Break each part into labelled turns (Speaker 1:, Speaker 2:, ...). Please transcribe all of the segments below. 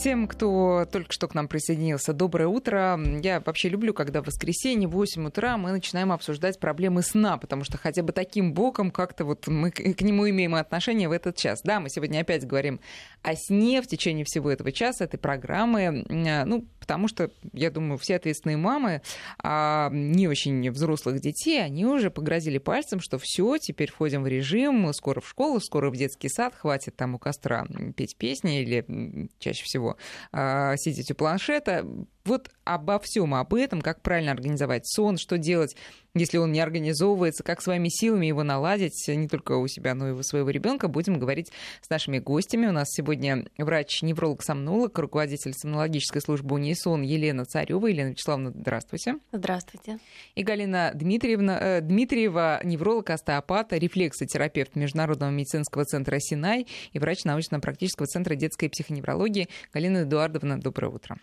Speaker 1: Всем, кто только что к нам присоединился, доброе утро. Я вообще люблю, когда в воскресенье в 8 утра мы начинаем обсуждать проблемы сна, потому что хотя бы таким боком как-то вот мы к нему имеем отношение в этот час. Да, мы сегодня опять говорим о сне в течение всего этого часа, этой программы. Ну, потому что, я думаю, все ответственные мамы а не очень взрослых детей, они уже погрозили пальцем, что все, теперь входим в режим, скоро в школу, скоро в детский сад, хватит там у костра петь песни или чаще всего сидеть у планшета. Вот обо всем об этом, как правильно организовать сон, что делать если он не организовывается, как своими силами его наладить, не только у себя, но и у своего ребенка, будем говорить с нашими гостями. У нас сегодня врач-невролог-сомнолог, руководитель сомнологической службы «Унисон» Елена Царева. Елена Вячеславовна, здравствуйте.
Speaker 2: Здравствуйте.
Speaker 1: И Галина Дмитриевна, э, Дмитриева, невролог, остеопат, рефлексотерапевт Международного медицинского центра «Синай» и врач научно-практического центра детской психоневрологии. Галина Эдуардовна, доброе утро.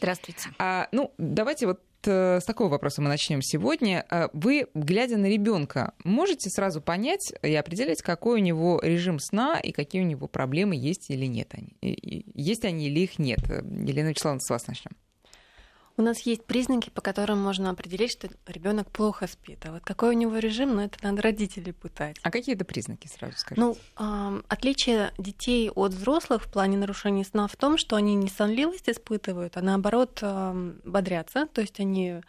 Speaker 2: Здравствуйте.
Speaker 1: А, ну, давайте вот Э, с такого вопроса мы начнем сегодня. Э, вы, глядя на ребенка, можете сразу понять и определить, какой у него режим сна и какие у него проблемы есть или нет они? Есть они или их нет? Елена Вячеславовна, с вас начнем.
Speaker 2: У нас есть признаки, по которым можно определить, что ребенок плохо спит. А вот какой у него режим, ну это надо родителей пытать.
Speaker 1: А какие это признаки, сразу скажите?
Speaker 2: Ну, э, отличие детей от взрослых в плане нарушения сна в том, что они не сонливость испытывают, а наоборот э, бодрятся, то есть они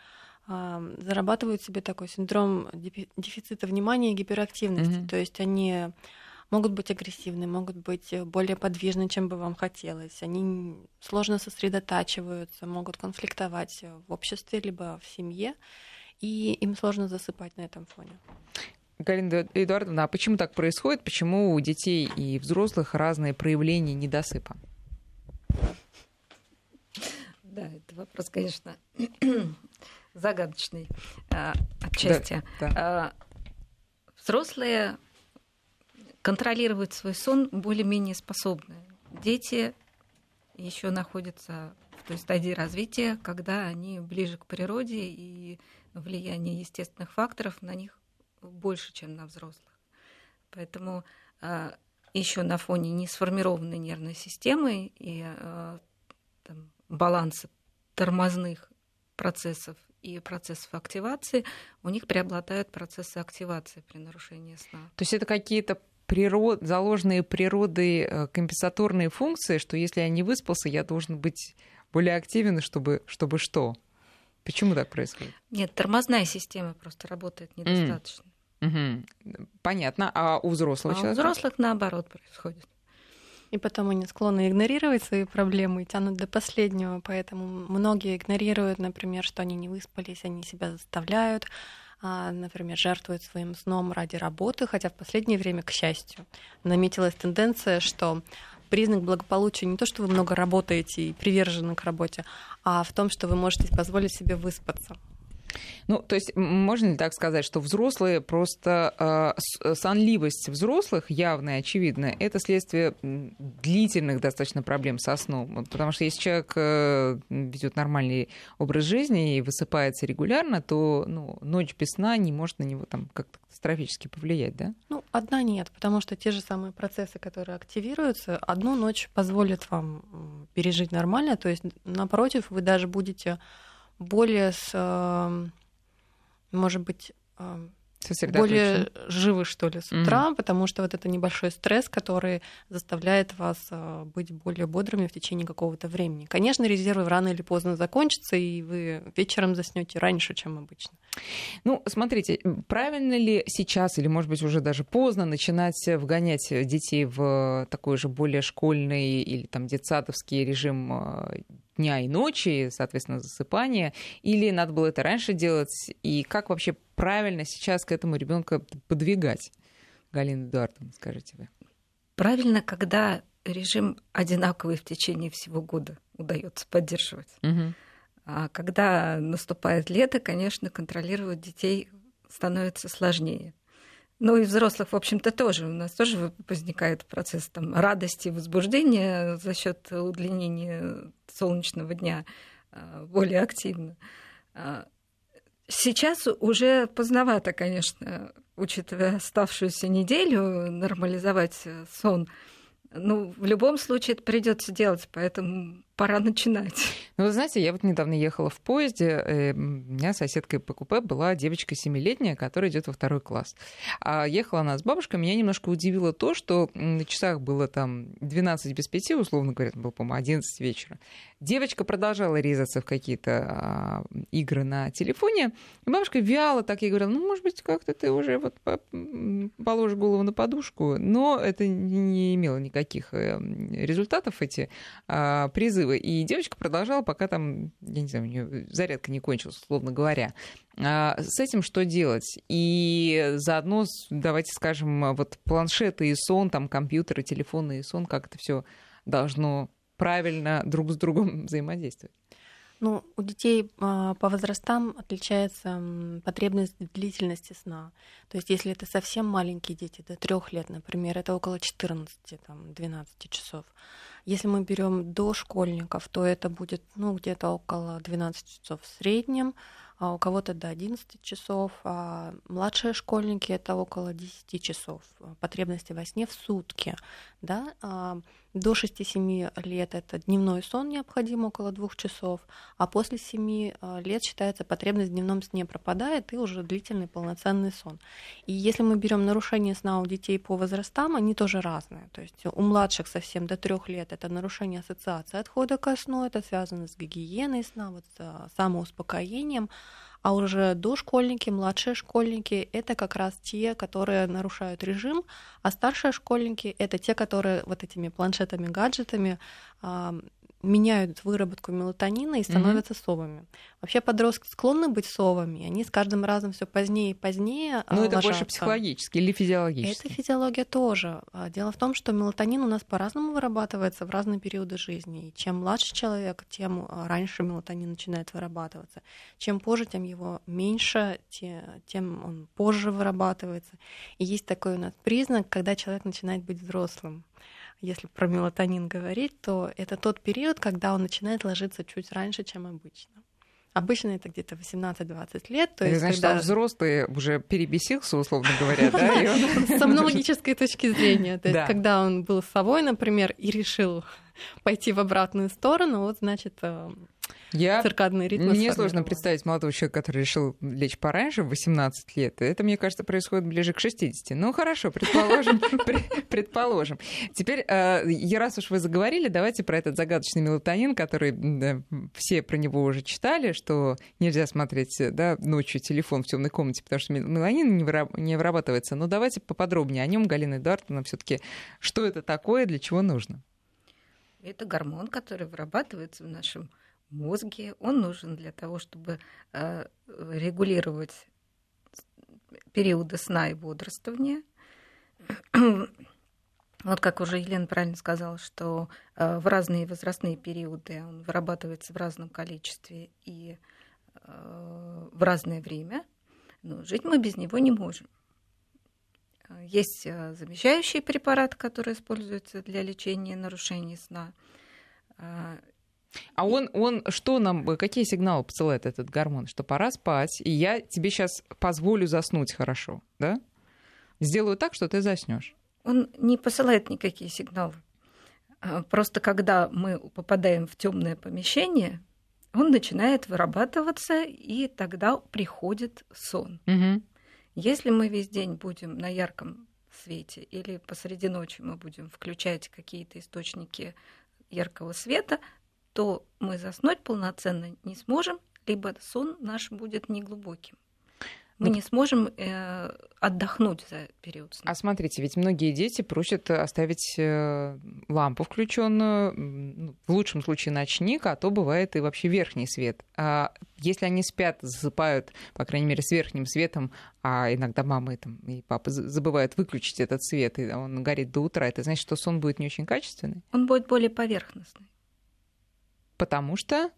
Speaker 2: э, зарабатывают себе такой синдром дефицита внимания и гиперактивности. Mm-hmm. То есть они могут быть агрессивны, могут быть э, более подвижны, чем бы вам хотелось. Они сложно сосредотачиваются, могут конфликтовать э, в обществе либо в семье, и им сложно засыпать на этом фоне.
Speaker 1: Галина Эдуардовна, а почему так происходит? Почему у детей и взрослых разные проявления недосыпа?
Speaker 3: Да, это вопрос, конечно, загадочный а, отчасти. Да, да. Взрослые контролировать свой сон более-менее способны. Дети еще находятся в той стадии развития, когда они ближе к природе, и влияние естественных факторов на них больше, чем на взрослых. Поэтому а, еще на фоне несформированной нервной системы и а, там, баланса тормозных процессов и процессов активации, у них преобладают процессы активации при нарушении сна.
Speaker 1: То есть это какие-то природ, заложенные природой э, компенсаторные функции, что если я не выспался, я должен быть более активен, чтобы, чтобы что? Почему так происходит?
Speaker 3: Нет, тормозная система просто работает недостаточно.
Speaker 1: Mm. Угу. Понятно. А у взрослого
Speaker 3: а
Speaker 1: человека?
Speaker 3: У взрослых наоборот происходит.
Speaker 2: И потом они склонны игнорировать свои проблемы и тянут до последнего. Поэтому многие игнорируют, например, что они не выспались, они себя заставляют, например, жертвуют своим сном ради работы, хотя в последнее время, к счастью, наметилась тенденция, что признак благополучия не то, что вы много работаете и привержены к работе, а в том, что вы можете позволить себе выспаться.
Speaker 1: Ну, то есть можно ли так сказать, что взрослые просто э, сонливость взрослых явная, очевидная, это следствие длительных достаточно проблем со сном. Потому что если человек э, ведет нормальный образ жизни и высыпается регулярно, то ну, ночь без сна не может на него там как-то катастрофически повлиять, да?
Speaker 2: Ну, одна нет, потому что те же самые процессы, которые активируются, одну ночь позволит вам пережить нормально, то есть, напротив, вы даже будете более с, эм, может быть, эм, более живы, что ли, с утра, mm потому что вот это небольшой стресс, который заставляет вас э, быть более бодрыми в течение какого-то времени. Конечно, резервы рано или поздно закончатся, и вы вечером заснете раньше, чем обычно.
Speaker 1: Ну, смотрите, правильно ли сейчас, или, может быть, уже даже поздно начинать вгонять детей в такой же более школьный или там детсадовский режим э, дня и ночи, соответственно, засыпания, или надо было это раньше делать, и как вообще правильно сейчас к этому ребенка подвигать? Галина Эдуардовна, скажите вы.
Speaker 3: Правильно, когда режим одинаковый в течение всего года удается поддерживать. Угу. А когда наступает лето, конечно, контролировать детей становится сложнее. Ну и взрослых, в общем-то, тоже. У нас тоже возникает процесс там, радости, возбуждения за счет удлинения солнечного дня а, более активно. А, сейчас уже поздновато, конечно, учитывая оставшуюся неделю, нормализовать сон Ну, в любом случае это придется делать, поэтому пора начинать.
Speaker 1: Ну, вы знаете, я вот недавно ехала в поезде, э, у меня соседкой по купе была девочка семилетняя, которая идет во второй класс. А ехала она с бабушкой, меня немножко удивило то, что на часах было там 12 без 5, условно говоря, было, по-моему, 11 вечера. Девочка продолжала резаться в какие-то а, игры на телефоне, и бабушка вяло так ей говорила, ну, может быть, как-то ты уже вот положишь голову на подушку, но это не имело никаких э, результатов, эти а, призывы перерывы. И девочка продолжала, пока там, я не знаю, у нее зарядка не кончилась, условно говоря. А с этим что делать? И заодно, давайте скажем, вот планшеты и сон, там компьютеры, телефоны и сон, как это все должно правильно друг с другом взаимодействовать.
Speaker 2: Ну, у детей а, по возрастам отличается потребность длительности сна. То есть, если это совсем маленькие дети, до трех лет, например, это около 14-12 часов. Если мы берем до школьников, то это будет ну, где-то около 12 часов в среднем, а у кого-то до 11 часов, а младшие школьники это около 10 часов потребности во сне в сутки. Да? До 6-7 лет это дневной сон необходим около 2 часов, а после 7 а, лет считается потребность в дневном сне пропадает и уже длительный полноценный сон. И если мы берем нарушение сна у детей по возрастам, они тоже разные. То есть у младших совсем до 3 лет это нарушение ассоциации отхода ко сну, это связано с гигиеной сна, вот с самоуспокоением. А уже дошкольники, младшие школьники — это как раз те, которые нарушают режим, а старшие школьники — это те, которые вот этими планшетами, гаджетами меняют выработку мелатонина и становятся mm-hmm. совами. Вообще подростки склонны быть совами, они с каждым разом все позднее и позднее.
Speaker 1: Но это больше психологически или физиологически?
Speaker 2: Это физиология тоже. А, дело в том, что мелатонин у нас по-разному вырабатывается в разные периоды жизни. И чем младше человек, тем а, раньше мелатонин начинает вырабатываться. Чем позже, тем его меньше, тем он позже вырабатывается. И есть такой у нас признак, когда человек начинает быть взрослым если про мелатонин говорить, то это тот период, когда он начинает ложиться чуть раньше, чем обычно. Обычно это где-то 18-20 лет.
Speaker 1: То есть, значит, когда... он взрослый уже перебесился, условно говоря, да?
Speaker 2: С сомнологической точки зрения. То есть, когда он был совой, например, и решил пойти в обратную сторону, вот, значит, э, я... циркадные ритмы.
Speaker 1: Мне сложно представить молодого человека, который решил лечь пораньше, в 18 лет. Это, мне кажется, происходит ближе к 60. Ну, хорошо, предположим. предположим. Теперь, э, раз уж вы заговорили, давайте про этот загадочный мелатонин, который все про него уже читали, что нельзя смотреть да, ночью телефон в темной комнате, потому что меланин не вырабатывается. Но давайте поподробнее о нем, Галина Эдуардовна, все-таки, что это такое, для чего нужно?
Speaker 3: Это гормон, который вырабатывается в нашем мозге. Он нужен для того, чтобы э, регулировать периоды сна и бодрствования. Вот как уже Елена правильно сказала, что э, в разные возрастные периоды он вырабатывается в разном количестве и э, в разное время, но жить мы без него не можем. Есть замещающие препараты, которые используются для лечения нарушений сна.
Speaker 1: А он, он что нам, какие сигналы посылает этот гормон? Что пора спать, и я тебе сейчас позволю заснуть хорошо, да? Сделаю так, что ты заснешь.
Speaker 3: Он не посылает никакие сигналы. А, просто когда мы попадаем в темное помещение, он начинает вырабатываться, и тогда приходит сон. Угу. Если мы весь день будем на ярком свете или посреди ночи мы будем включать какие-то источники яркого света, то мы заснуть полноценно не сможем, либо сон наш будет неглубоким. Мы ну, не сможем э, отдохнуть за период сна.
Speaker 1: А смотрите, ведь многие дети просят оставить э, лампу включенную, ну, в лучшем случае ночник, а то бывает и вообще верхний свет. А если они спят, засыпают, по крайней мере, с верхним светом, а иногда мамы там, и папы забывают выключить этот свет, и он горит до утра, это значит, что сон будет не очень качественный?
Speaker 3: Он будет более поверхностный.
Speaker 1: Потому что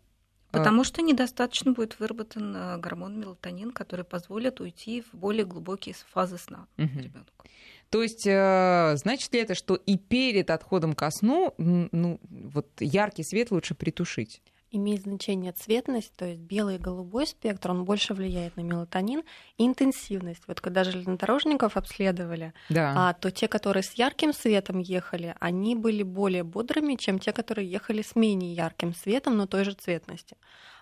Speaker 3: Потому что недостаточно будет выработан э, гормон мелатонин, который позволит уйти в более глубокие фазы сна угу. ребенку.
Speaker 1: То есть, э, значит ли это, что и перед отходом ко сну, ну, вот яркий свет лучше притушить?
Speaker 2: Имеет значение цветность, то есть белый и голубой спектр, он больше влияет на мелатонин, и интенсивность. Вот когда железнодорожников обследовали, да. а, то те, которые с ярким светом ехали, они были более бодрыми, чем те, которые ехали с менее ярким светом, но той же цветности.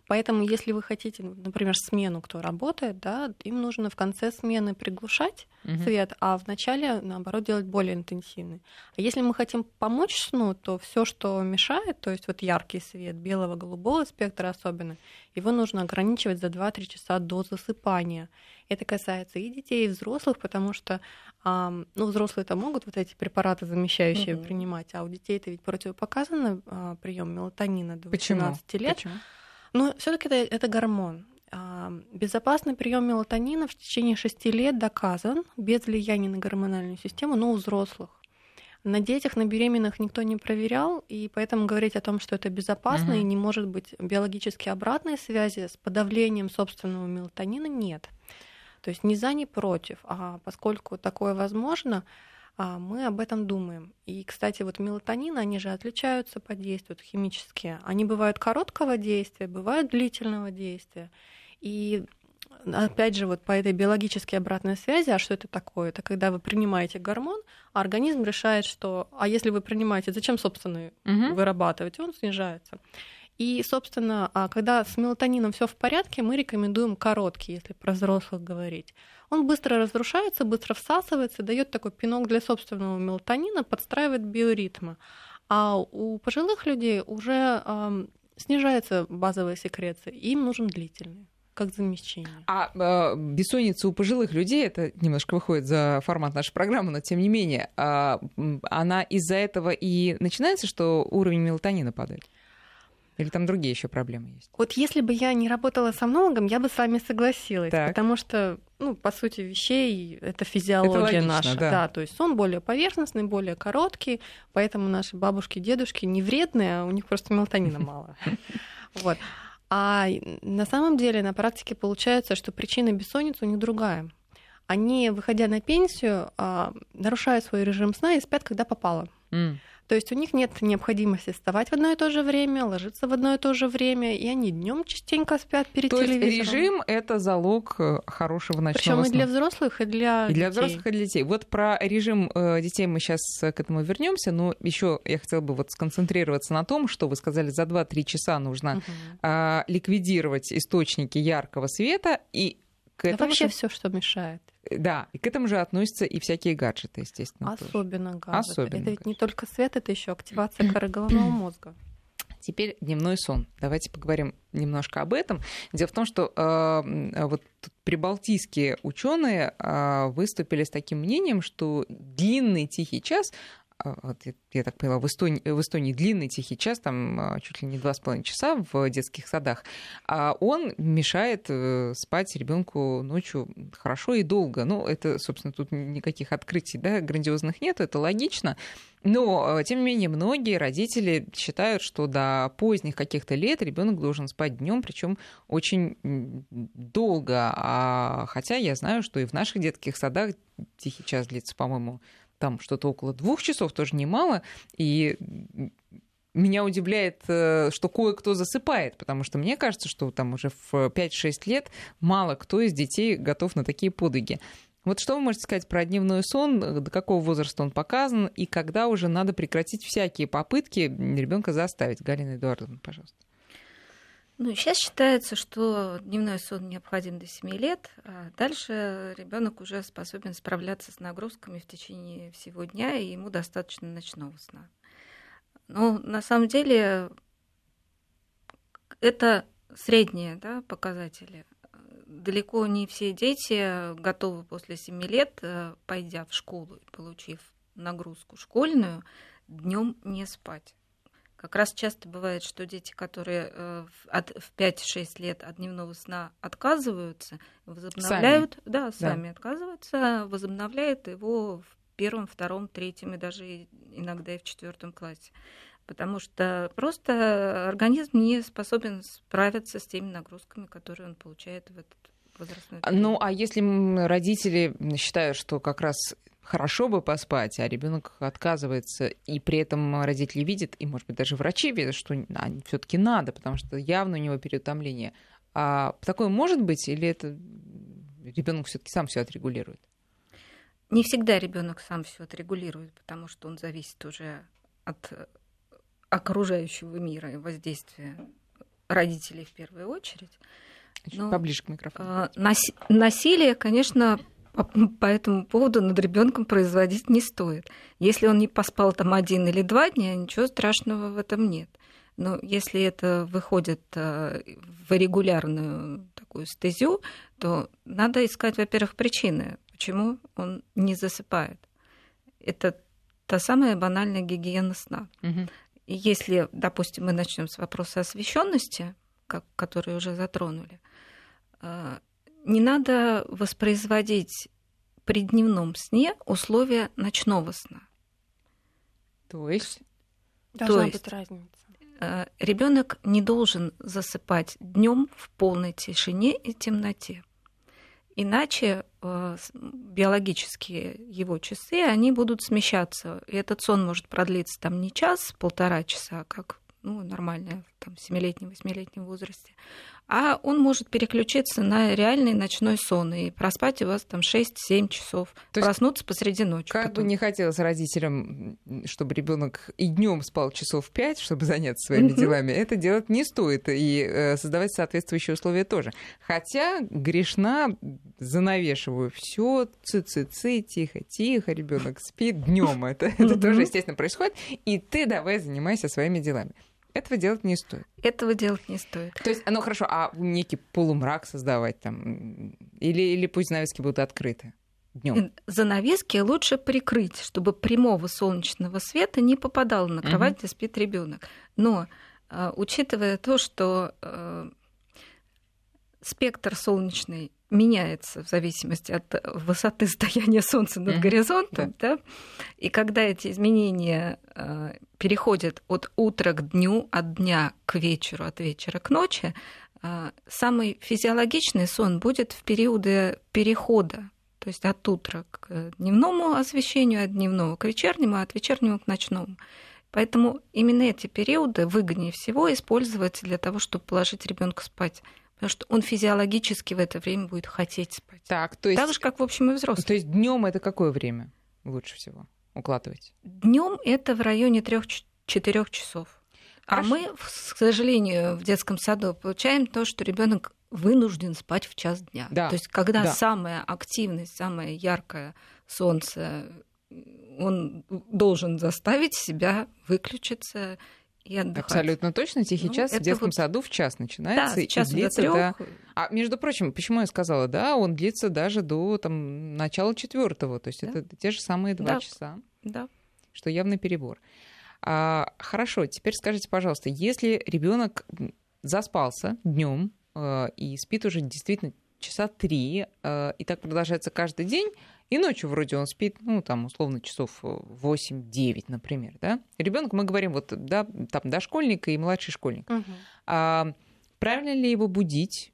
Speaker 2: Поэтому, если вы хотите, например, смену, кто работает, да, им нужно в конце смены приглушать угу. свет, а в начале, наоборот, делать более интенсивный. А если мы хотим помочь сну, то все, что мешает, то есть вот яркий свет белого, голубого спектра особенно, его нужно ограничивать за 2-3 часа до засыпания. Это касается и детей, и взрослых, потому что ну, взрослые-то могут вот эти препараты замещающие угу. принимать, а у детей это ведь противопоказано а, прием мелатонина до 18 Почему? лет. Почему? Но все-таки это, это гормон. А, безопасный прием мелатонина в течение 6 лет доказан без влияния на гормональную систему, но у взрослых. На детях, на беременных никто не проверял, и поэтому говорить о том, что это безопасно uh-huh. и не может быть биологически обратной связи с подавлением собственного мелатонина, нет. То есть ни за, ни против. А поскольку такое возможно, мы об этом думаем. И, кстати, вот мелатонин, они же отличаются по действию химические. Они бывают короткого действия, бывают длительного действия. И опять же, вот по этой биологической обратной связи, а что это такое? Это когда вы принимаете гормон, а организм решает, что, а если вы принимаете, зачем, собственно, угу. вырабатывать, он снижается. И, собственно, а когда с мелатонином все в порядке, мы рекомендуем короткий, если про взрослых говорить. Он быстро разрушается, быстро всасывается, дает такой пинок для собственного мелатонина, подстраивает биоритмы. А у пожилых людей уже э, снижается базовая секреция, им нужен длительный как замещение.
Speaker 1: А э, бессонница у пожилых людей, это немножко выходит за формат нашей программы, но тем не менее, э, она из-за этого и начинается, что уровень мелатонина падает? Или там другие еще проблемы есть?
Speaker 2: Вот если бы я не работала сомнологом, я бы с вами согласилась, так. потому что, ну, по сути вещей, это физиология это логично, наша. Да. да, то есть сон более поверхностный, более короткий, поэтому наши бабушки, дедушки не вредные, а у них просто мелатонина мало. Вот. А на самом деле на практике получается, что причина бессонницы у них другая. Они, выходя на пенсию, а, нарушают свой режим сна и спят, когда попало. Mm. То есть у них нет необходимости вставать в одно и то же время, ложиться в одно и то же время, и они днем частенько спят перед то телевизором.
Speaker 1: Есть режим это залог э, хорошего ночного
Speaker 2: Причем и для взрослых, и для
Speaker 1: и для взрослых, и для детей. Вот про режим э, детей мы сейчас к этому вернемся, но еще я хотела бы вот сконцентрироваться на том, что вы сказали, за 2-3 часа нужно угу. ликвидировать источники яркого света и
Speaker 2: к этому вообще же... все, что мешает.
Speaker 1: Да, и к этому же относятся и всякие гаджеты, естественно.
Speaker 2: Особенно тоже. гаджеты. Особенно это ведь не только свет, это еще активация коры головного мозга.
Speaker 1: Теперь дневной сон. Давайте поговорим немножко об этом. Дело в том, что э, вот прибалтийские ученые э, выступили с таким мнением, что длинный тихий час вот, я так поняла, в Эстонии, в Эстонии длинный тихий час, там а, чуть ли не два с половиной часа в детских садах, а он мешает э, спать ребенку ночью хорошо и долго. Ну, это, собственно, тут никаких открытий да, грандиозных нет, это логично. Но, э, тем не менее, многие родители считают, что до поздних каких-то лет ребенок должен спать днем, причем очень долго. А, хотя я знаю, что и в наших детских садах тихий час длится, по-моему, там что-то около двух часов, тоже немало. И меня удивляет, э, что кое-кто засыпает, потому что мне кажется, что там уже в 5-6 лет мало кто из детей готов на такие подвиги. Вот что вы можете сказать про дневной сон, до какого возраста он показан, и когда уже надо прекратить всякие попытки ребенка заставить? Галина Эдуардовна, пожалуйста.
Speaker 3: Ну, сейчас считается, что дневной сон необходим до 7 лет, а дальше ребенок уже способен справляться с нагрузками в течение всего дня, и ему достаточно ночного сна. Но на самом деле это средние да, показатели. Далеко не все дети готовы после 7 лет, э, пойдя в школу и получив нагрузку школьную, днем не спать. Как раз часто бывает, что дети, которые э, в 5-6 лет от дневного сна отказываются, возобновляют, сами. да, сами да. отказываются, возобновляют его в первом, втором, третьем и даже иногда и в четвертом классе. Потому что просто организм не способен справиться с теми нагрузками, которые он получает в этот возрастной
Speaker 1: период. Ну, а если родители считают, что как раз хорошо бы поспать, а ребенок отказывается, и при этом родители видят, и, может быть, даже врачи видят, что а, все-таки надо, потому что явно у него переутомление. А такое может быть, или это ребенок все-таки сам все отрегулирует?
Speaker 3: Не всегда ребенок сам все отрегулирует, потому что он зависит уже от э, окружающего мира и воздействия родителей в первую очередь.
Speaker 1: Чуть Но, поближе к микрофону.
Speaker 3: Э, насилие, конечно, по, по этому поводу над ребенком производить не стоит. Если он не поспал там один или два дня, ничего страшного в этом нет. Но если это выходит э, в регулярную такую стезю, то надо искать, во-первых, причины, почему он не засыпает. Это та самая банальная гигиена сна. Угу. И если, допустим, мы начнем с вопроса освещенности, как, который уже затронули, э, не надо воспроизводить при дневном сне условия ночного сна.
Speaker 1: То есть?
Speaker 2: Должна То есть, быть разница.
Speaker 3: Э, Ребенок не должен засыпать днем в полной тишине и темноте. Иначе э, биологические его часы, они будут смещаться. И этот сон может продлиться там не час, полтора часа, как ну, нормальная, там, 7-летнем, 8-летнем возрасте, а он может переключиться на реальный ночной сон и проспать у вас там 6-7 часов, То проснуться посреди ночи.
Speaker 1: Как потом. бы не хотелось родителям, чтобы ребенок и днем спал часов 5, чтобы заняться своими делами, это делать не стоит, и э, создавать соответствующие условия тоже. Хотя грешна, занавешиваю все, цы-цы-цы, тихо-тихо, ребенок спит днем, это, это тоже, естественно, происходит, и ты давай занимайся своими делами. Этого делать не стоит.
Speaker 3: Этого делать не стоит.
Speaker 1: То есть, ну хорошо, а некий полумрак создавать там, или, или пусть занавески будут открыты? Днем.
Speaker 3: Занавески лучше прикрыть, чтобы прямого солнечного света не попадало на кровать, угу. где спит ребенок. Но а, учитывая то, что э, спектр солнечный меняется в зависимости от высоты стояния Солнца над mm-hmm. горизонтом, да. И когда эти изменения э, переходят от утра к дню, от дня к вечеру, от вечера к ночи, э, самый физиологичный сон будет в периоды перехода, то есть от утра к дневному освещению, от дневного к вечернему, а от вечернего к ночному. Поэтому именно эти периоды выгоднее всего использовать для того, чтобы положить ребенка спать потому что он физиологически в это время будет хотеть спать.
Speaker 1: Так, то есть...
Speaker 3: Так же, как, в общем, и взрослый.
Speaker 1: То есть днем это какое время лучше всего укладывать?
Speaker 3: Днем это в районе 3-4 часов. А Хорошо. А мы, к сожалению, в детском саду получаем то, что ребенок вынужден спать в час дня. Да. То есть, когда да. самая активность, самое яркое солнце, он должен заставить себя выключиться и отдыхать.
Speaker 1: Абсолютно точно. Тихий ну, час в детском вот... саду в час начинается да, и длится до... А между прочим, почему я сказала, да, он длится даже до там, начала четвертого, то есть да. это те же самые два
Speaker 3: да.
Speaker 1: часа.
Speaker 3: Да.
Speaker 1: Что явный перебор. А, хорошо, теперь скажите, пожалуйста, если ребенок заспался днем э, и спит уже действительно часа три, э, и так продолжается каждый день, и ночью вроде он спит, ну, там, условно, часов 8-9, например, да. Ребенок, мы говорим, вот, да, там, дошкольник и младший школьник. Угу. А, правильно ли его будить?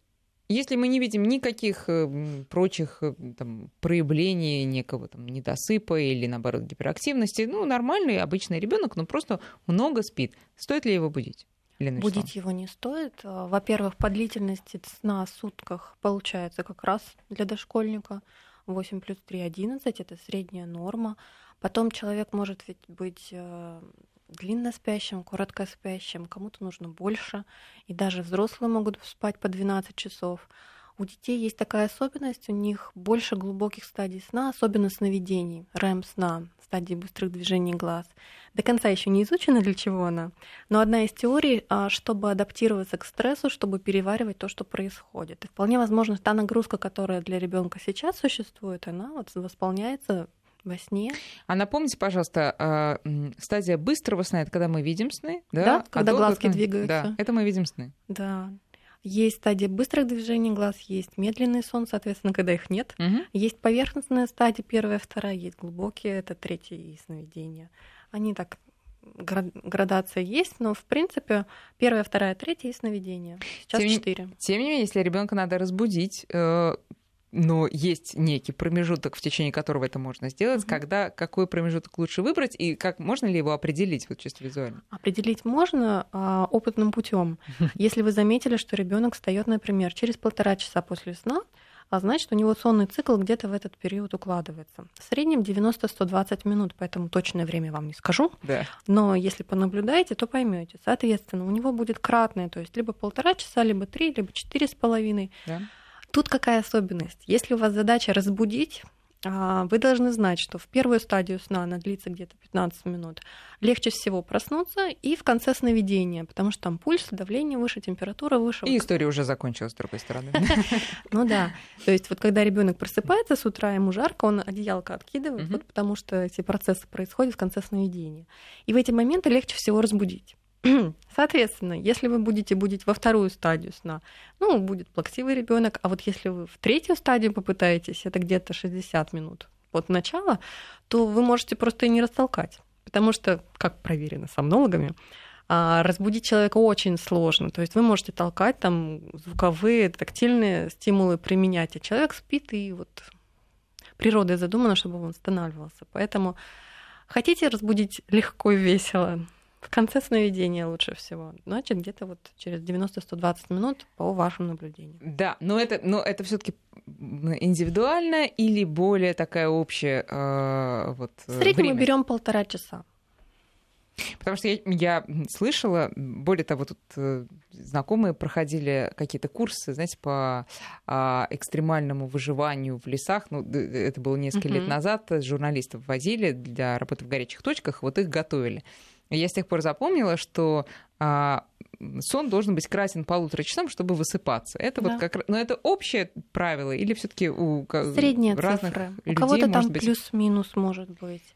Speaker 1: Если мы не видим никаких э, прочих э, там, проявлений некого там, недосыпа или, наоборот, гиперактивности, ну, нормальный, обычный ребенок, но просто много спит. Стоит ли его будить?
Speaker 2: Лена Будить его не стоит. А, во-первых, по длительности сна в сутках получается как раз для дошкольника. 8 плюс 3 – 11, это средняя норма. Потом человек может ведь быть э, длинно спящим, коротко спящим, кому-то нужно больше, и даже взрослые могут спать по 12 часов. У детей есть такая особенность, у них больше глубоких стадий сна, особенно сновидений, рэм-сна, стадии быстрых движений глаз. До конца еще не изучено, для чего она. Но одна из теорий, а, чтобы адаптироваться к стрессу, чтобы переваривать то, что происходит. И вполне возможно, та нагрузка, которая для ребенка сейчас существует, она вот восполняется во сне.
Speaker 1: А напомните, пожалуйста, а, стадия быстрого сна это когда мы видим сны, да?
Speaker 2: Да, когда а глазки двигаются. Да,
Speaker 1: это мы видим сны.
Speaker 2: Да. Есть стадия быстрых движений глаз, есть медленный сон, соответственно, когда их нет. Угу. Есть поверхностная стадия, первая, вторая, есть глубокие, это третье и сновидения. Они так градация есть, но в принципе первая, вторая, третья и сновидение. Сейчас
Speaker 1: тем,
Speaker 2: четыре.
Speaker 1: Тем не менее, если ребенка надо разбудить, э, но есть некий промежуток, в течение которого это можно сделать, mm-hmm. когда какой промежуток лучше выбрать и как можно ли его определить вот чисто визуально?
Speaker 2: Определить можно а, опытным путем. Если вы заметили, что ребенок встает, например, через полтора часа после сна, а значит, у него сонный цикл где-то в этот период укладывается. В среднем 90-120 минут, поэтому точное время вам не скажу.
Speaker 1: Да.
Speaker 2: Но если понаблюдаете, то поймете. Соответственно, у него будет кратное, то есть либо полтора часа, либо три, либо четыре с половиной.
Speaker 1: Да.
Speaker 2: Тут какая особенность? Если у вас задача разбудить, а, вы должны знать, что в первую стадию сна, она длится где-то 15 минут, легче всего проснуться и в конце сновидения, потому что там пульс, давление выше, температура выше.
Speaker 1: И история уже закончилась, с другой стороны.
Speaker 2: Ну да. То есть вот когда ребенок просыпается с утра, ему жарко, он одеялко откидывает, потому что эти процессы происходят в конце сновидения. И в эти моменты легче всего разбудить. Соответственно, если вы будете будить во вторую стадию сна, ну, будет плаксивый ребенок, а вот если вы в третью стадию попытаетесь, это где-то 60 минут от начала, то вы можете просто и не растолкать. Потому что, как проверено сомнологами, а, разбудить человека очень сложно. То есть вы можете толкать там звуковые, тактильные стимулы применять, а человек спит, и вот природа задумана, чтобы он останавливался. Поэтому хотите разбудить легко и весело, в конце сновидения лучше всего. Значит, где-то вот через 90-120 минут по вашим наблюдениям.
Speaker 1: Да, но это, но это все таки индивидуально или более такая общая э, вот,
Speaker 2: В среднем время? мы берем полтора часа.
Speaker 1: Потому что я, я слышала, более того, тут э, знакомые проходили какие-то курсы, знаете, по э, экстремальному выживанию в лесах. Ну, это было несколько uh-huh. лет назад. Журналистов возили для работы в горячих точках, вот их готовили. Я с тех пор запомнила, что а, сон должен быть красен полутора часам, чтобы высыпаться. Это да. вот как, но это общее правило или все-таки у
Speaker 2: Средняя разных цифра. людей у кого-то там плюс-минус может быть.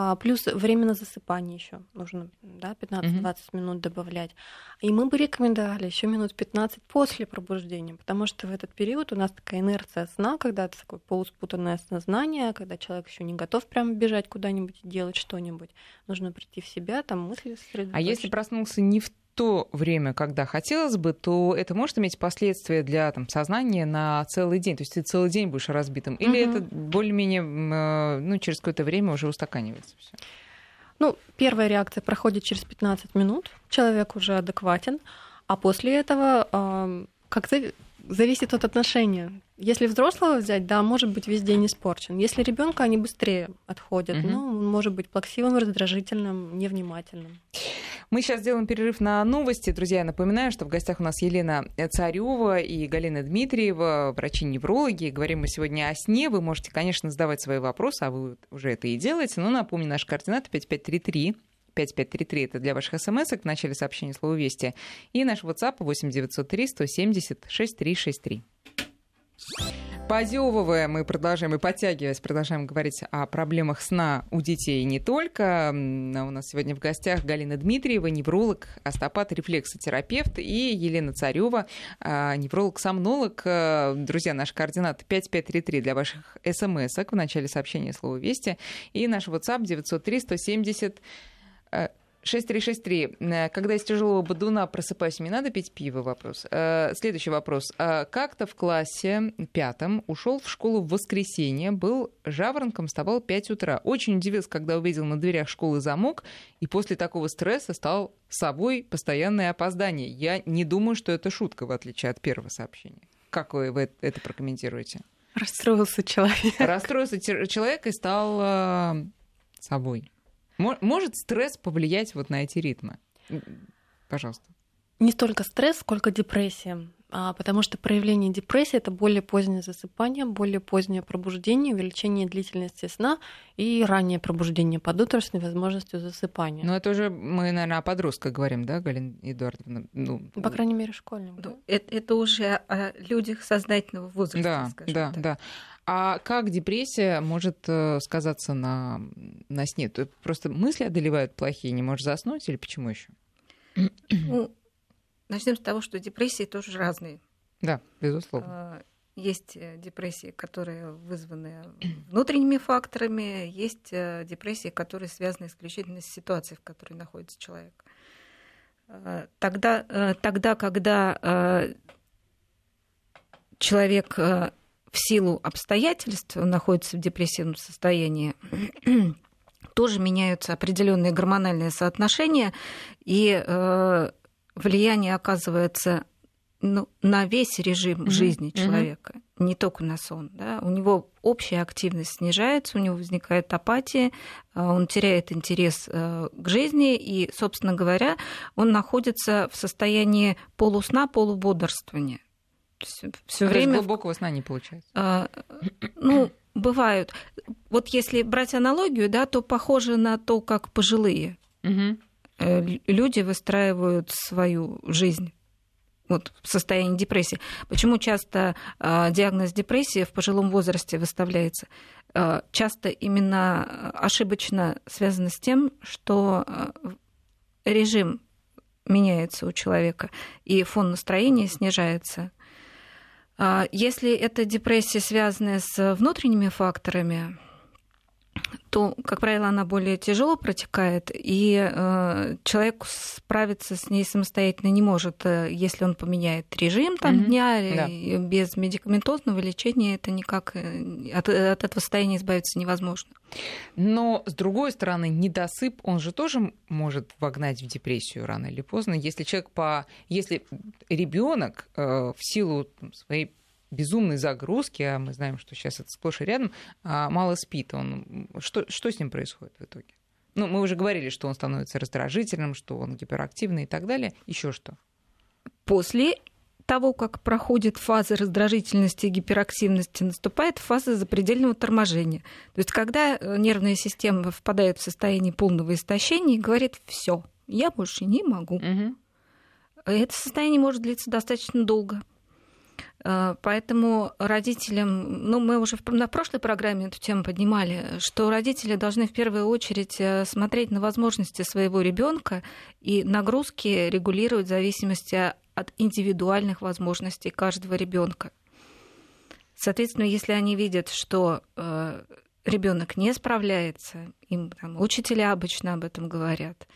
Speaker 2: А, плюс время на засыпание еще нужно, да, 15-20 mm-hmm. минут добавлять. И мы бы рекомендовали еще минут 15 после пробуждения, потому что в этот период у нас такая инерция сна, когда это такое полуспутанное сознание, когда человек еще не готов прямо бежать куда-нибудь и делать что-нибудь. Нужно прийти в себя, там мысли сосредоточить.
Speaker 1: А если проснулся не в то время, когда хотелось бы, то это может иметь последствия для там, сознания на целый день. То есть ты целый день будешь разбитым. Или угу. это более-менее э, ну, через какое-то время уже устаканивается все?
Speaker 2: Ну, первая реакция проходит через 15 минут, человек уже адекватен, а после этого как зависит от отношения. Если взрослого взять, да, может быть весь день испорчен. Если ребенка, они быстрее отходят. Угу. Ну, может быть плаксивым, раздражительным, невнимательным.
Speaker 1: Мы сейчас сделаем перерыв на новости. Друзья, напоминаю, что в гостях у нас Елена Царева и Галина Дмитриева, врачи-неврологи. Говорим мы сегодня о сне. Вы можете, конечно, задавать свои вопросы, а вы уже это и делаете. Но напомню, наши координаты 5533 5533 это для ваших смс в начале сообщения слова «Вести». И наш WhatsApp 8903 170 6363. Позевывая, мы продолжаем и подтягиваясь, продолжаем говорить о проблемах сна у детей не только. У нас сегодня в гостях Галина Дмитриева, невролог, остеопат, рефлексотерапевт, и Елена Царева, а, невролог-сомнолог. Друзья, наш координат 5533 для ваших смс в начале сообщения слова «Вести». И наш WhatsApp 903 170 6363. Э, когда из тяжелого бодуна просыпаюсь, мне надо пить пиво? Вопрос. Э, следующий вопрос. Э, как-то в классе пятом ушел в школу в воскресенье, был жаворонком, вставал в 5 утра. Очень удивился, когда увидел на дверях школы замок, и после такого стресса стал собой постоянное опоздание. Я не думаю, что это шутка, в отличие от первого сообщения. Как вы это прокомментируете?
Speaker 2: Расстроился человек.
Speaker 1: Расстроился человек и стал собой. Может стресс повлиять вот на эти ритмы? Пожалуйста.
Speaker 2: Не столько стресс, сколько депрессия. А, потому что проявление депрессии это более позднее засыпание, более позднее пробуждение, увеличение длительности сна и раннее пробуждение под утро с невозможностью засыпания.
Speaker 1: Ну, это уже мы, наверное, о подростках говорим, да, Галина Эдуардовна?
Speaker 2: Ну, По крайней мере, школьник.
Speaker 3: Да? Это, это уже о людях сознательного возраста,
Speaker 1: да,
Speaker 3: скажем
Speaker 1: да,
Speaker 3: так.
Speaker 1: Да, а как депрессия может э, сказаться на, на сне? Просто мысли одолевают плохие, не можешь заснуть или почему еще?
Speaker 3: Ну, начнем с того, что депрессии тоже разные.
Speaker 1: Да, безусловно. А,
Speaker 3: есть э, депрессии, которые вызваны внутренними факторами, есть э, депрессии, которые связаны исключительно с ситуацией, в которой находится человек. А, тогда, тогда когда человек в силу обстоятельств находится в депрессивном состоянии, тоже меняются определенные гормональные соотношения, и э, влияние оказывается ну, на весь режим mm-hmm. жизни человека, mm-hmm. не только на сон. Да? У него общая активность снижается, у него возникает апатия, э, он теряет интерес э, к жизни, и, собственно говоря, он находится в состоянии полусна, полубодрствования.
Speaker 1: Все время глубокого сна не получается. А,
Speaker 3: ну, бывают. Вот если брать аналогию, да, то похоже на то, как пожилые угу. люди выстраивают свою жизнь вот, в состоянии депрессии. Почему часто э, диагноз депрессии в пожилом возрасте выставляется? Э, часто именно ошибочно связано с тем, что э, режим меняется у человека, и фон настроения снижается. Если эта депрессия связана с внутренними факторами, то, как правило, она более тяжело протекает, и э, человек справиться с ней самостоятельно не может, э, если он поменяет режим там, mm-hmm. дня, да. без медикаментозного лечения это никак э, от, от этого состояния избавиться невозможно.
Speaker 1: Но, с другой стороны, недосып, он же тоже может вогнать в депрессию рано или поздно, если человек по... Если ребенок э, в силу своей безумной загрузки, а мы знаем, что сейчас это сплошь и рядом, а мало спит. Он, что, что с ним происходит в итоге? Ну, мы уже говорили, что он становится раздражительным, что он гиперактивный и так далее. Еще что?
Speaker 3: После того, как проходит фаза раздражительности и гиперактивности, наступает фаза запредельного торможения. То есть, когда э, нервная система впадает в состояние полного истощения и говорит, все, я больше не могу. Угу. Это состояние может длиться достаточно долго. Э, поэтому родителям, ну, мы уже на прошлой программе эту тему поднимали, что родители должны в первую очередь э, смотреть на возможности своего ребенка и нагрузки регулировать в зависимости от индивидуальных возможностей каждого ребенка. Соответственно, если они видят, что э, ребенок не справляется, им там, учителя обычно об этом говорят,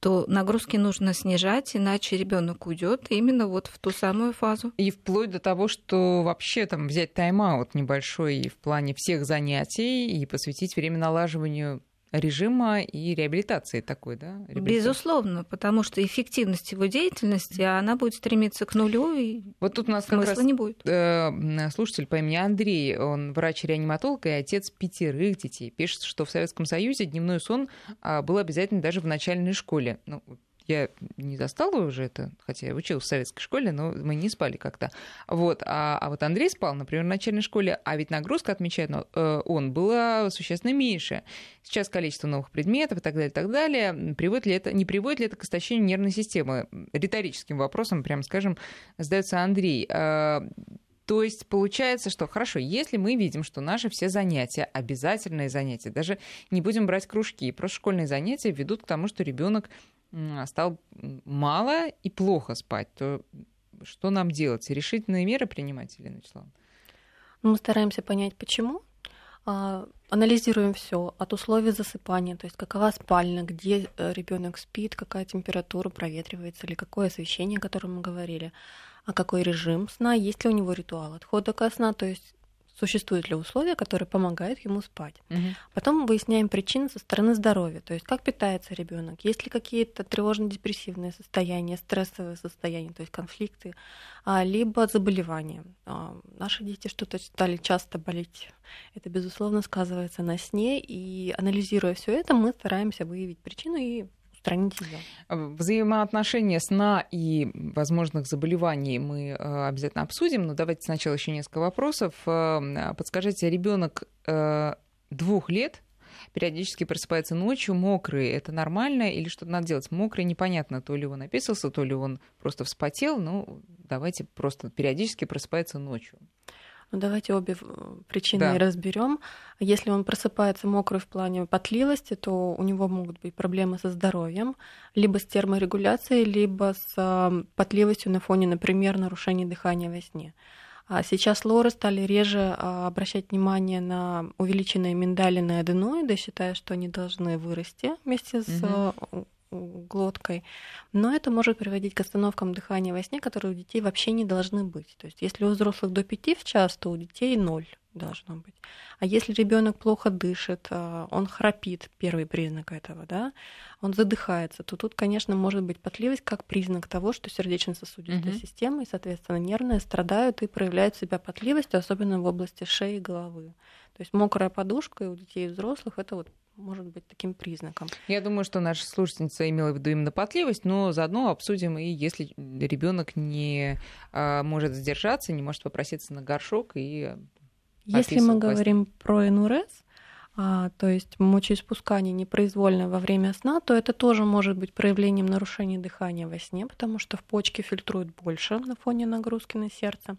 Speaker 3: то нагрузки нужно снижать, иначе ребенок уйдет именно вот в ту самую фазу.
Speaker 1: И вплоть до того, что вообще там взять тайм-аут небольшой в плане всех занятий и посвятить время налаживанию режима и реабилитации такой, да?
Speaker 3: Безусловно, потому что эффективность его деятельности, она будет стремиться к нулю, и
Speaker 1: вот тут у нас смысла как раз,
Speaker 3: не будет.
Speaker 1: Э, слушатель по имени Андрей, он врач-реаниматолог и отец пятерых детей. Пишет, что в Советском Союзе дневной сон а, был обязательно даже в начальной школе. Ну, я не застала уже это, хотя я училась в советской школе, но мы не спали как-то. Вот. А, а вот Андрей спал, например, в начальной школе, а ведь нагрузка, отмечает э, он, была существенно меньше. Сейчас количество новых предметов и так далее, и так далее. Приводит ли это, не приводит ли это к истощению нервной системы? Риторическим вопросом, прям скажем, задается Андрей. А, то есть получается, что хорошо, если мы видим, что наши все занятия, обязательные занятия, даже не будем брать кружки, просто школьные занятия ведут к тому, что ребенок стал мало и плохо спать, то что нам делать? Решительные меры принимать, Елена Вячеславовна?
Speaker 2: Мы стараемся понять, почему. А, анализируем все от условий засыпания, то есть какова спальня, где э, ребенок спит, какая температура проветривается или какое освещение, о котором мы говорили, а какой режим сна, есть ли у него ритуал отхода ко сна, то есть существуют ли условия, которые помогают ему спать. Угу. Потом выясняем причины со стороны здоровья, то есть как питается ребенок, есть ли какие-то тревожно-депрессивные состояния, стрессовые состояния, то есть конфликты, а, либо заболевания. А, наши дети что-то стали часто болеть. Это, безусловно, сказывается на сне, и анализируя все это, мы стараемся выявить причину и устранить ее.
Speaker 1: Взаимоотношения сна и возможных заболеваний мы э, обязательно обсудим, но давайте сначала еще несколько вопросов. Э, подскажите, ребенок э, двух лет периодически просыпается ночью мокрый. Это нормально или что-то надо делать? Мокрый непонятно, то ли он описался, то ли он просто вспотел. Ну, давайте просто периодически просыпается ночью.
Speaker 2: Ну, давайте обе причины да. разберем. Если он просыпается мокрый в плане потливости, то у него могут быть проблемы со здоровьем, либо с терморегуляцией, либо с потливостью на фоне, например, нарушения дыхания во сне. А сейчас лоры стали реже а, обращать внимание на увеличенные миндалины аденоиды, считая, что они должны вырасти вместе с угу глоткой. Но это может приводить к остановкам дыхания во сне, которые у детей вообще не должны быть. То есть если у взрослых до 5 в час, то у детей 0 должно быть. А если ребенок плохо дышит, а, он храпит, первый признак этого, да, он задыхается, то тут, конечно, может быть потливость как признак того, что сердечно-сосудистая угу. система и, соответственно, нервная страдают и проявляют себя потливостью, особенно в области шеи и головы. То есть мокрая подушка и у детей и взрослых это вот может быть таким признаком.
Speaker 1: Я думаю, что наша слушательница имела в виду именно потливость, но заодно обсудим и если ребенок не а, может сдержаться, не может попроситься на горшок и
Speaker 2: если мы говорим про НУРС, а, то есть мочеиспускание непроизвольное во время сна, то это тоже может быть проявлением нарушения дыхания во сне, потому что в почке фильтруют больше на фоне нагрузки на сердце.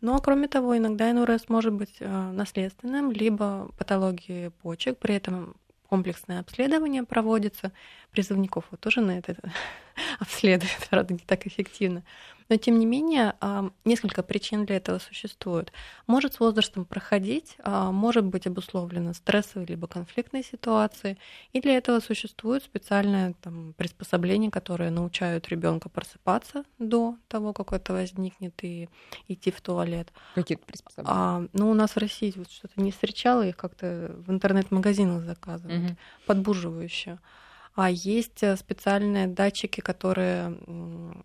Speaker 2: Но кроме того, иногда НУРС может быть а, наследственным, либо патологией почек, при этом комплексное обследование проводится. Призывников вот тоже на это обследуют, правда, не так эффективно. Но, тем не менее, несколько причин для этого существует. Может с возрастом проходить, а, может быть обусловлено стрессовой либо конфликтной ситуацией, и для этого существует специальное там, приспособление, которое научают ребенка просыпаться до того, как это возникнет, и идти в туалет.
Speaker 1: Какие-то приспособления? А,
Speaker 2: ну, у нас в России вот что-то не встречала, их как-то в интернет-магазинах заказывают, угу. подбуживающие. А есть э, специальные датчики, которые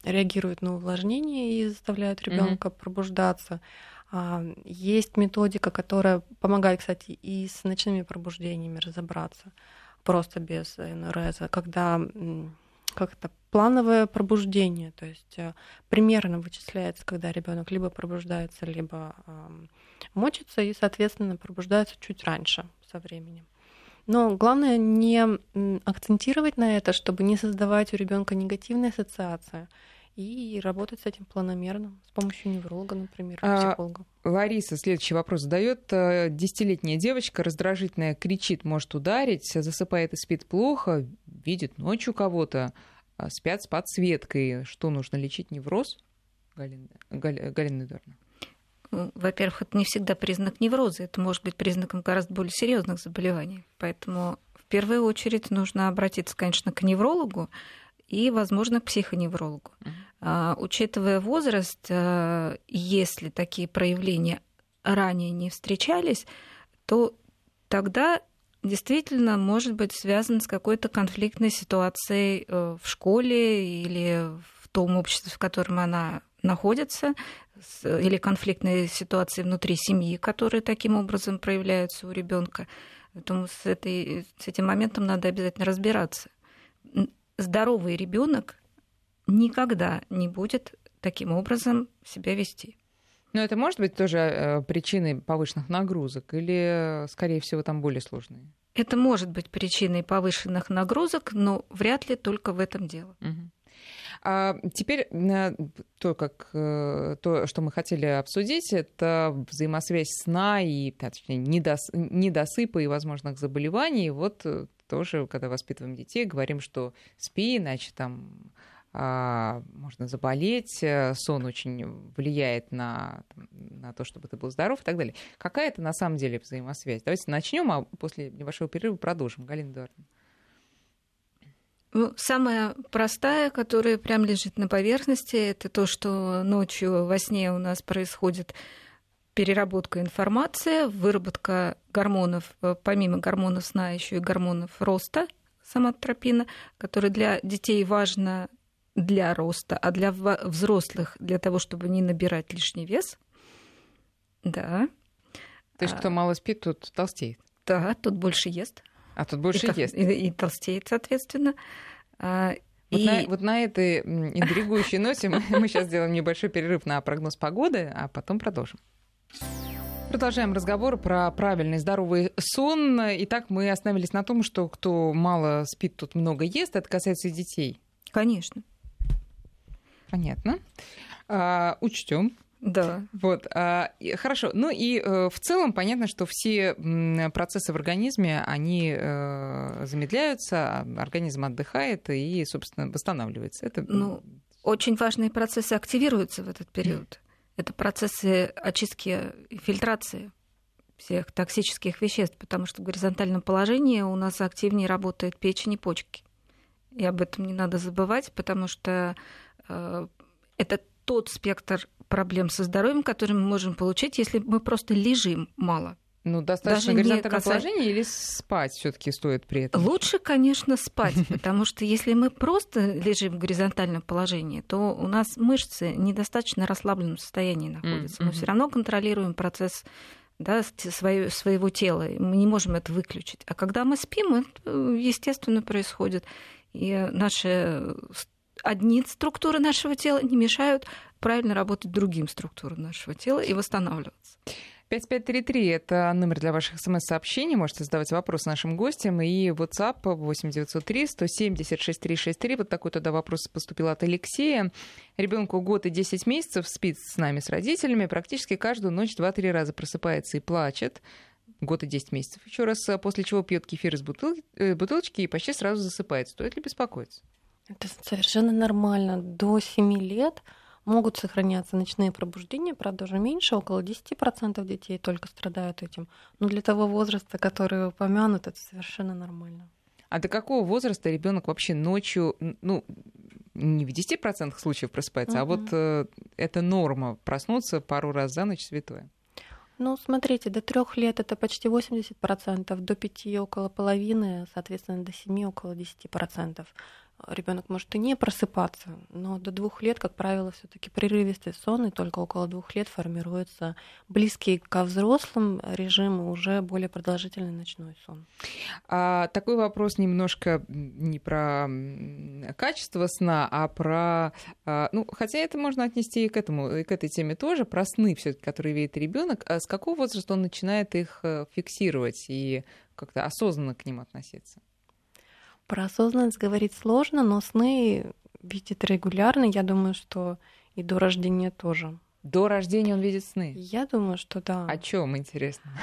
Speaker 2: реагируют на увлажнение и заставляют ребенка mm-hmm. пробуждаться. А, есть методика, которая помогает, кстати, и с ночными пробуждениями разобраться, просто без НРС, когда как это плановое пробуждение, то есть э, примерно вычисляется, когда ребенок либо пробуждается, либо мочится, и, соответственно, пробуждается чуть раньше со временем. Но главное не акцентировать на это, чтобы не создавать у ребенка негативные ассоциации и работать с этим планомерно с помощью невролога, например, а, психолога.
Speaker 1: Лариса следующий вопрос задает. Э, десятилетняя девочка раздражительная кричит, может ударить, засыпает и спит плохо, видит ночью кого-то, а спят с подсветкой. Что нужно лечить невроз? Галина, Галина Эдуардовна
Speaker 3: во-первых, это не всегда признак невроза, это может быть признаком гораздо более серьезных заболеваний. Поэтому в первую очередь нужно обратиться, конечно, к неврологу и, возможно, к психоневрологу. Mm-hmm. А, учитывая возраст, а, если такие проявления ранее не встречались, то тогда действительно может быть связан с какой-то конфликтной ситуацией э, в школе или в том обществе, в котором она находится, или конфликтные ситуации внутри семьи, которые таким образом проявляются у ребенка. Поэтому с, этой, с этим моментом надо обязательно разбираться. Здоровый ребенок никогда не будет таким образом себя вести.
Speaker 1: Но это может быть тоже э, причиной повышенных нагрузок или, скорее всего, там более сложные?
Speaker 3: Это может быть причиной повышенных нагрузок, но вряд ли только в этом дело. Угу.
Speaker 1: А теперь то, как, э, то, что мы хотели обсудить, это взаимосвязь сна и, точнее, недос, недосыпа и возможных заболеваний. Вот э, тоже, когда воспитываем детей, говорим, что спи, иначе там а, можно заболеть, э, сон очень влияет на, на то, чтобы ты был здоров и так далее. Какая это на самом деле взаимосвязь? Давайте начнем, а после небольшого перерыва продолжим. Галина Эдуардовна.
Speaker 3: Ну, самая простая, которая прям лежит на поверхности, это то, что ночью во сне у нас происходит переработка информации, выработка гормонов, э, помимо гормонов сна, еще и гормонов роста, самотропина, который для детей важно для роста, а для взрослых для того, чтобы не набирать лишний вес. Да.
Speaker 1: То есть, кто а. мало спит, тот толстеет.
Speaker 3: Да, тут больше ест.
Speaker 1: А тут больше
Speaker 3: и,
Speaker 1: ест.
Speaker 3: И, и толстеет, соответственно.
Speaker 1: А, вот, и... на, вот на этой интригующей ноте мы, мы сейчас сделаем небольшой перерыв на прогноз погоды, а потом продолжим. Продолжаем разговор про правильный здоровый сон. Итак, мы остановились на том, что кто мало спит, тот много ест. Это касается и детей.
Speaker 3: Конечно.
Speaker 1: Понятно. А, учтем.
Speaker 3: Да.
Speaker 1: Вот, а, хорошо. Ну и э, в целом понятно, что все процессы в организме, они э, замедляются, а организм отдыхает и, собственно, восстанавливается. Это...
Speaker 3: Ну, очень важные процессы активируются в этот период. Это процессы очистки и фильтрации всех токсических веществ, потому что в горизонтальном положении у нас активнее работает печень и почки. и об этом не надо забывать, потому что э, это тот спектр проблем со здоровьем, который мы можем получить, если мы просто лежим мало.
Speaker 1: Ну, достаточно Даже горизонтальное касать... положение или спать все таки стоит при этом?
Speaker 3: Лучше, конечно, спать, потому что если мы просто лежим в горизонтальном положении, то у нас мышцы в недостаточно расслабленном состоянии находятся. Мы все равно контролируем процесс да, свое, своего тела. Мы не можем это выключить. А когда мы спим, это естественно происходит. И наши одни структуры нашего тела не мешают правильно работать другим структурам нашего тела и восстанавливаться.
Speaker 1: 5533 — это номер для ваших смс-сообщений. Можете задавать вопросы нашим гостям. И WhatsApp 8903 170 6363. Вот такой тогда вопрос поступил от Алексея. Ребенку год и 10 месяцев спит с нами, с родителями. Практически каждую ночь 2-3 раза просыпается и плачет. Год и 10 месяцев. Еще раз, после чего пьет кефир из бутылки, э, бутылочки и почти сразу засыпает. Стоит ли беспокоиться?
Speaker 2: Это совершенно нормально. До 7 лет могут сохраняться ночные пробуждения, правда, уже меньше, около 10% детей только страдают этим. Но для того возраста, который упомянут, это совершенно нормально.
Speaker 1: А до какого возраста ребенок вообще ночью, ну, не в 10% случаев просыпается, uh-huh. а вот э, это норма проснуться пару раз за ночь святое?
Speaker 2: Ну, смотрите, до трех лет это почти 80%, до пяти около половины, соответственно, до семи около 10% ребенок может и не просыпаться, но до двух лет, как правило, все-таки прерывистый сон, и только около двух лет формируется близкий ко взрослым режим и уже более продолжительный ночной сон.
Speaker 1: А, такой вопрос немножко не про качество сна, а про, а, ну, хотя это можно отнести и к этому, и к этой теме тоже, про сны все-таки, которые видит ребенок. А с какого возраста он начинает их э, фиксировать и как-то осознанно к ним относиться?
Speaker 2: Про осознанность говорить сложно, но сны видит регулярно. Я думаю, что и до рождения тоже.
Speaker 1: До рождения он видит сны.
Speaker 2: Я думаю, что да.
Speaker 1: О чем интересно?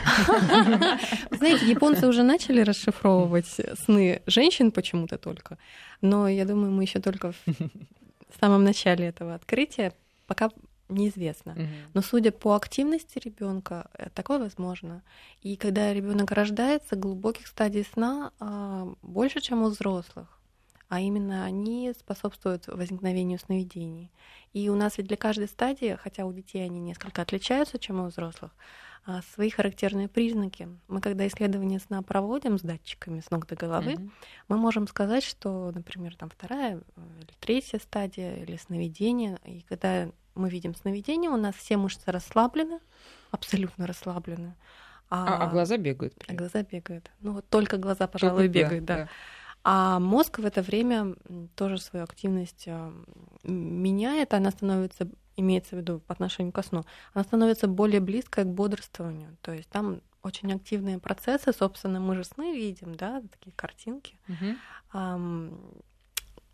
Speaker 2: Знаете, японцы уже начали расшифровывать сны женщин почему-то только. Но я думаю, мы еще только в самом начале этого открытия. Пока неизвестно. Угу. Но судя по активности ребенка, э, такое возможно. И когда ребенок рождается, глубоких стадий сна а, больше, чем у взрослых. А именно они способствуют возникновению сновидений. И у нас ведь для каждой стадии, хотя у детей они несколько отличаются, чем у взрослых, а, свои характерные признаки. Мы, когда исследование сна проводим с датчиками с ног до головы, mm-hmm. мы можем сказать, что, например, там вторая э, или третья стадия или сновидение, и когда мы видим сновидение, у нас все мышцы расслаблены, абсолютно расслаблены.
Speaker 1: А, а, а глаза бегают.
Speaker 2: А глаза бегают. Ну вот только глаза, пожалуй, только, бегают, да. да. А мозг в это время тоже свою активность а, меняет, она становится, имеется в виду по отношению ко сну, она становится более близкой к бодрствованию. То есть там очень активные процессы, собственно, мы же сны видим, да, такие картинки. Угу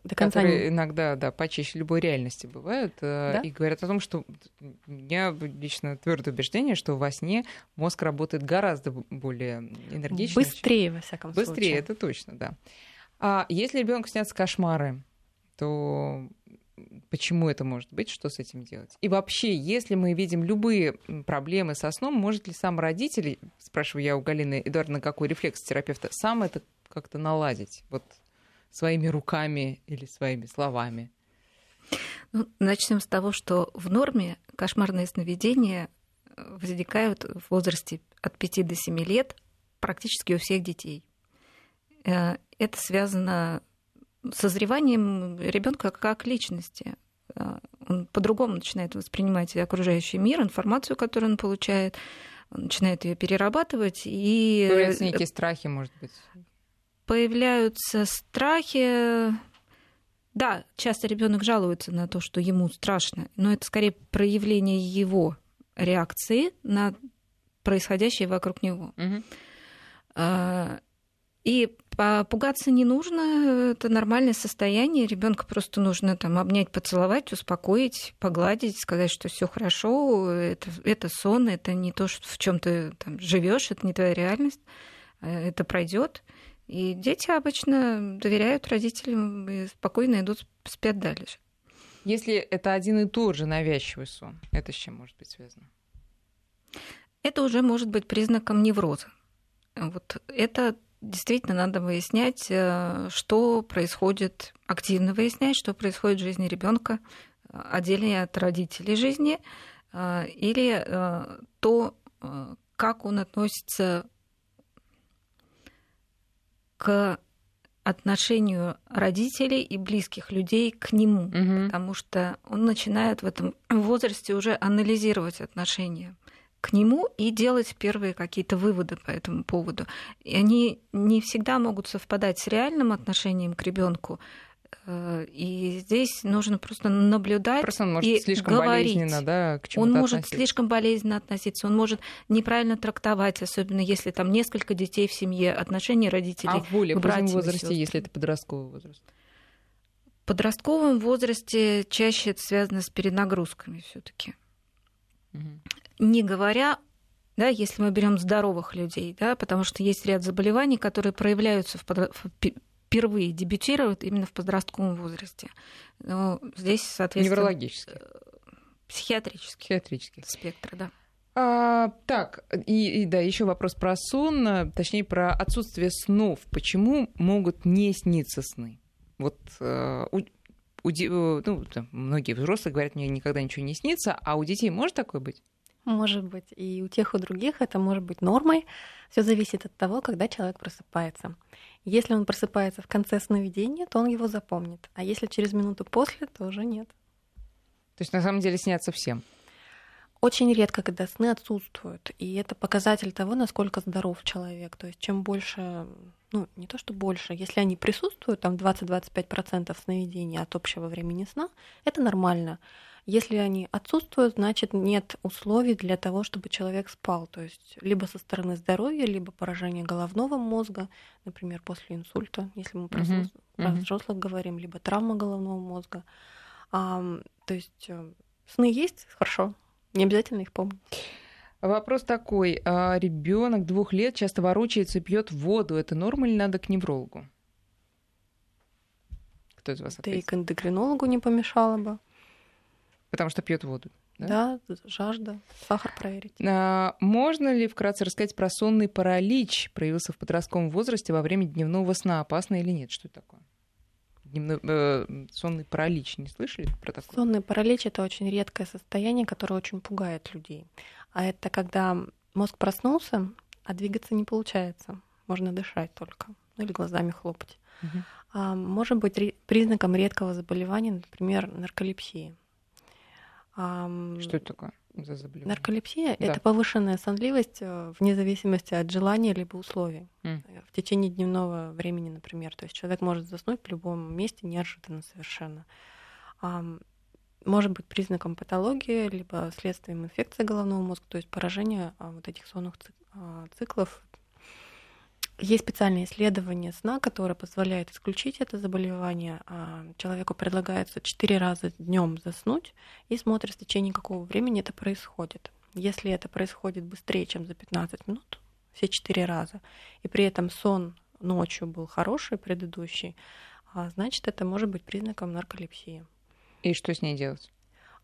Speaker 1: до конца которые не... иногда, да, почище любой реальности бывают, э, да? и говорят о том, что у меня лично твердое убеждение, что во сне мозг работает гораздо более энергично.
Speaker 2: Быстрее, во всяком
Speaker 1: Быстрее, случае. Быстрее, это точно, да. А если ребенку снятся кошмары, то почему это может быть, что с этим делать? И вообще, если мы видим любые проблемы со сном, может ли сам родитель, спрашиваю я у Галины Эдуардовны, какой рефлекс терапевта, сам это как-то наладить? Вот своими руками или своими словами?
Speaker 3: Ну, начнем с того, что в норме кошмарные сновидения э, возникают в возрасте от 5 до 7 лет практически у всех детей. Э, это связано с созреванием ребенка как личности. Э, он по-другому начинает воспринимать окружающий мир, информацию, которую он получает, он начинает ее перерабатывать и
Speaker 1: появляются некие страхи, может быть
Speaker 3: появляются страхи. Да, часто ребенок жалуется на то, что ему страшно, но это скорее проявление его реакции на происходящее вокруг него. Угу. И пугаться не нужно, это нормальное состояние. Ребенка просто нужно там обнять, поцеловать, успокоить, погладить, сказать, что все хорошо, это, это сон, это не то, в чем ты там живешь, это не твоя реальность, э, это пройдет. И дети обычно доверяют родителям и спокойно идут спят дальше.
Speaker 1: Если это один и тот же навязчивый сон, это с чем может быть связано?
Speaker 3: Это уже может быть признаком невроза. Вот это действительно надо выяснять, э, что происходит, активно выяснять, что происходит в жизни ребенка, отдельно от родителей жизни, или то, как он относится к отношению родителей и близких людей к нему, угу. потому что он начинает в этом возрасте уже анализировать отношения к нему и делать первые какие-то выводы по этому поводу. И они не всегда могут совпадать с реальным отношением к ребенку, и здесь нужно просто наблюдать просто он может и слишком говорить. болезненно, да, к чему Он может относиться. слишком болезненно относиться, он может неправильно трактовать, особенно если там несколько детей в семье, отношения родителей. А
Speaker 1: в более позднем возрасте, если это подростковый возраст?
Speaker 3: В подростковом возрасте чаще это связано с перенагрузками все-таки. Угу. Не говоря да, если мы берем здоровых людей, да, потому что есть ряд заболеваний, которые проявляются в, под впервые дебютируют именно в подростковом возрасте. Но здесь, соответственно...
Speaker 1: Неврологический. Э,
Speaker 3: психиатрический.
Speaker 1: Психиатрический.
Speaker 3: Спектр, да.
Speaker 1: А, так, и, и да, еще вопрос про сон, э, точнее про отсутствие снов. Почему могут не сниться сны? Вот э, у, у, ну, многие взрослые говорят, мне никогда ничего не снится, а у детей может такое быть?
Speaker 2: Может быть. И у тех, и у других это может быть нормой. Все зависит от того, когда человек просыпается. Если он просыпается в конце сновидения, то он его запомнит. А если через минуту после, то уже нет.
Speaker 1: То есть на самом деле снятся всем?
Speaker 2: Очень редко, когда сны отсутствуют. И это показатель того, насколько здоров человек. То есть чем больше, ну не то что больше, если они присутствуют, там 20-25% сновидений от общего времени сна, это нормально. Если они отсутствуют, значит нет условий для того, чтобы человек спал. То есть либо со стороны здоровья, либо поражение головного мозга, например, после инсульта, если мы про, uh-huh. про взрослых говорим, либо травма головного мозга. А, то есть э, сны есть, хорошо, не обязательно их помнить.
Speaker 1: Вопрос такой. А ребенок двух лет часто ворочается и пьет воду. Это норма или надо к неврологу? Кто из вас
Speaker 2: Да и к эндокринологу не помешало бы.
Speaker 1: Потому что пьет воду.
Speaker 2: Да? да, жажда, сахар проверить.
Speaker 1: А, можно ли вкратце рассказать про сонный паралич? Проявился в подростковом возрасте во время дневного сна. Опасно или нет? Что это такое? Дневной, э, сонный паралич. Не слышали про такое?
Speaker 2: Сонный паралич — это очень редкое состояние, которое очень пугает людей. А это когда мозг проснулся, а двигаться не получается. Можно дышать только. Ну или глазами хлопать. Угу. А, может быть признаком редкого заболевания, например, нарколепсии.
Speaker 1: Что это такое за заболевание?
Speaker 2: Нарколепсия да. это повышенная сонливость э, вне зависимости от желания либо условий. Mm. В течение дневного времени, например. То есть человек может заснуть в любом месте неожиданно совершенно. Может быть признаком патологии, либо следствием инфекции головного мозга, то есть поражения а, вот этих сонных а, циклов есть специальные исследования сна, которые позволяют исключить это заболевание. А, человеку предлагается 4 раза днем заснуть и смотрит в течение какого времени это происходит. Если это происходит быстрее, чем за 15 минут, все 4 раза, и при этом сон ночью был хороший, предыдущий, а, значит, это может быть признаком нарколепсии.
Speaker 1: И что с ней делать?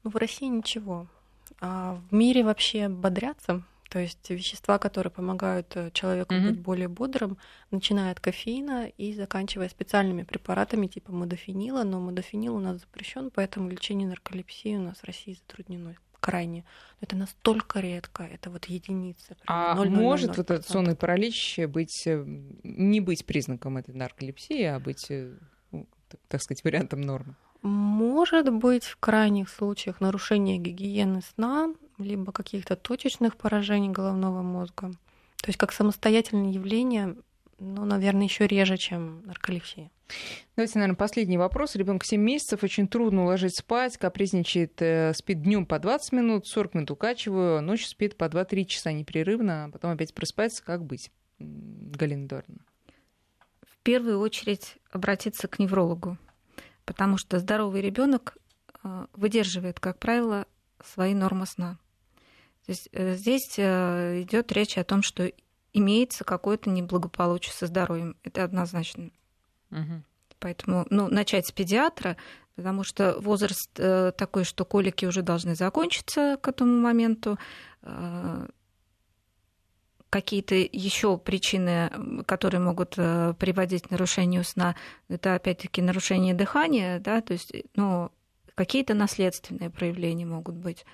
Speaker 2: Ну, в России ничего. А в мире вообще бодрятся то есть вещества, которые помогают э, человеку mm-hmm. быть более бодрым, начиная от кофеина и заканчивая специальными препаратами типа модофенила. Но модофенил у нас запрещен, поэтому лечение нарколепсии у нас в России затруднено крайне. Это настолько редко, это вот единица.
Speaker 1: А 0, 0, 0, 0, может вот этот сонный паралич быть, э, не быть признаком этой нарколепсии, а быть, э, ну, так сказать, вариантом нормы?
Speaker 2: Может быть, в крайних случаях нарушение гигиены сна, либо каких-то точечных поражений головного мозга. То есть как самостоятельное явление, ну, наверное, еще реже, чем нарколепсия.
Speaker 1: Давайте, наверное, последний вопрос. Ребенку 7 месяцев, очень трудно уложить спать, капризничает, э, спит днем по 20 минут, 40 минут укачиваю, а ночью спит по 2-3 часа непрерывно, а потом опять просыпается. Как быть? Галина Дорна.
Speaker 3: В первую очередь обратиться к неврологу, потому что здоровый ребенок э, выдерживает, как правило, свои нормы сна. То есть э, здесь э, идет речь о том, что имеется какое-то неблагополучие со здоровьем. Это однозначно. Угу. Поэтому ну, начать с педиатра, потому что возраст такой, что колики уже должны закончиться к этому моменту. Какие-то еще причины, которые могут э, приводить к нарушению сна, это опять-таки нарушение дыхания, да, то есть, ну, какие-то наследственные проявления могут быть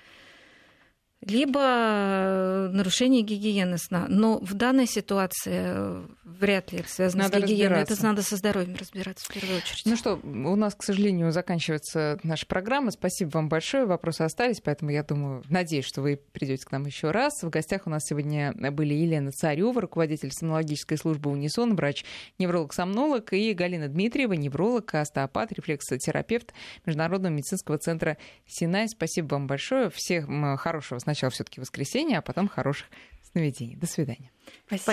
Speaker 3: либо э, нарушение гигиены сна. Но в данной ситуации э, вряд ли это связано надо с гигиеной. Это надо со здоровьем разбираться в первую очередь.
Speaker 1: Ну что, у нас, к сожалению, заканчивается наша программа. Спасибо вам большое. Вопросы остались, поэтому я думаю, надеюсь, что вы придете к нам еще раз. В гостях у нас сегодня были Елена Царева, руководитель сомнологической службы Унисон, врач-невролог-сомнолог, и Галина Дмитриева, невролог, остеопат, рефлексотерапевт Международного медицинского центра Синай. Спасибо вам большое. Всех хорошего сначала все-таки воскресенье, а потом хороших сновидений. До свидания.
Speaker 2: Спасибо.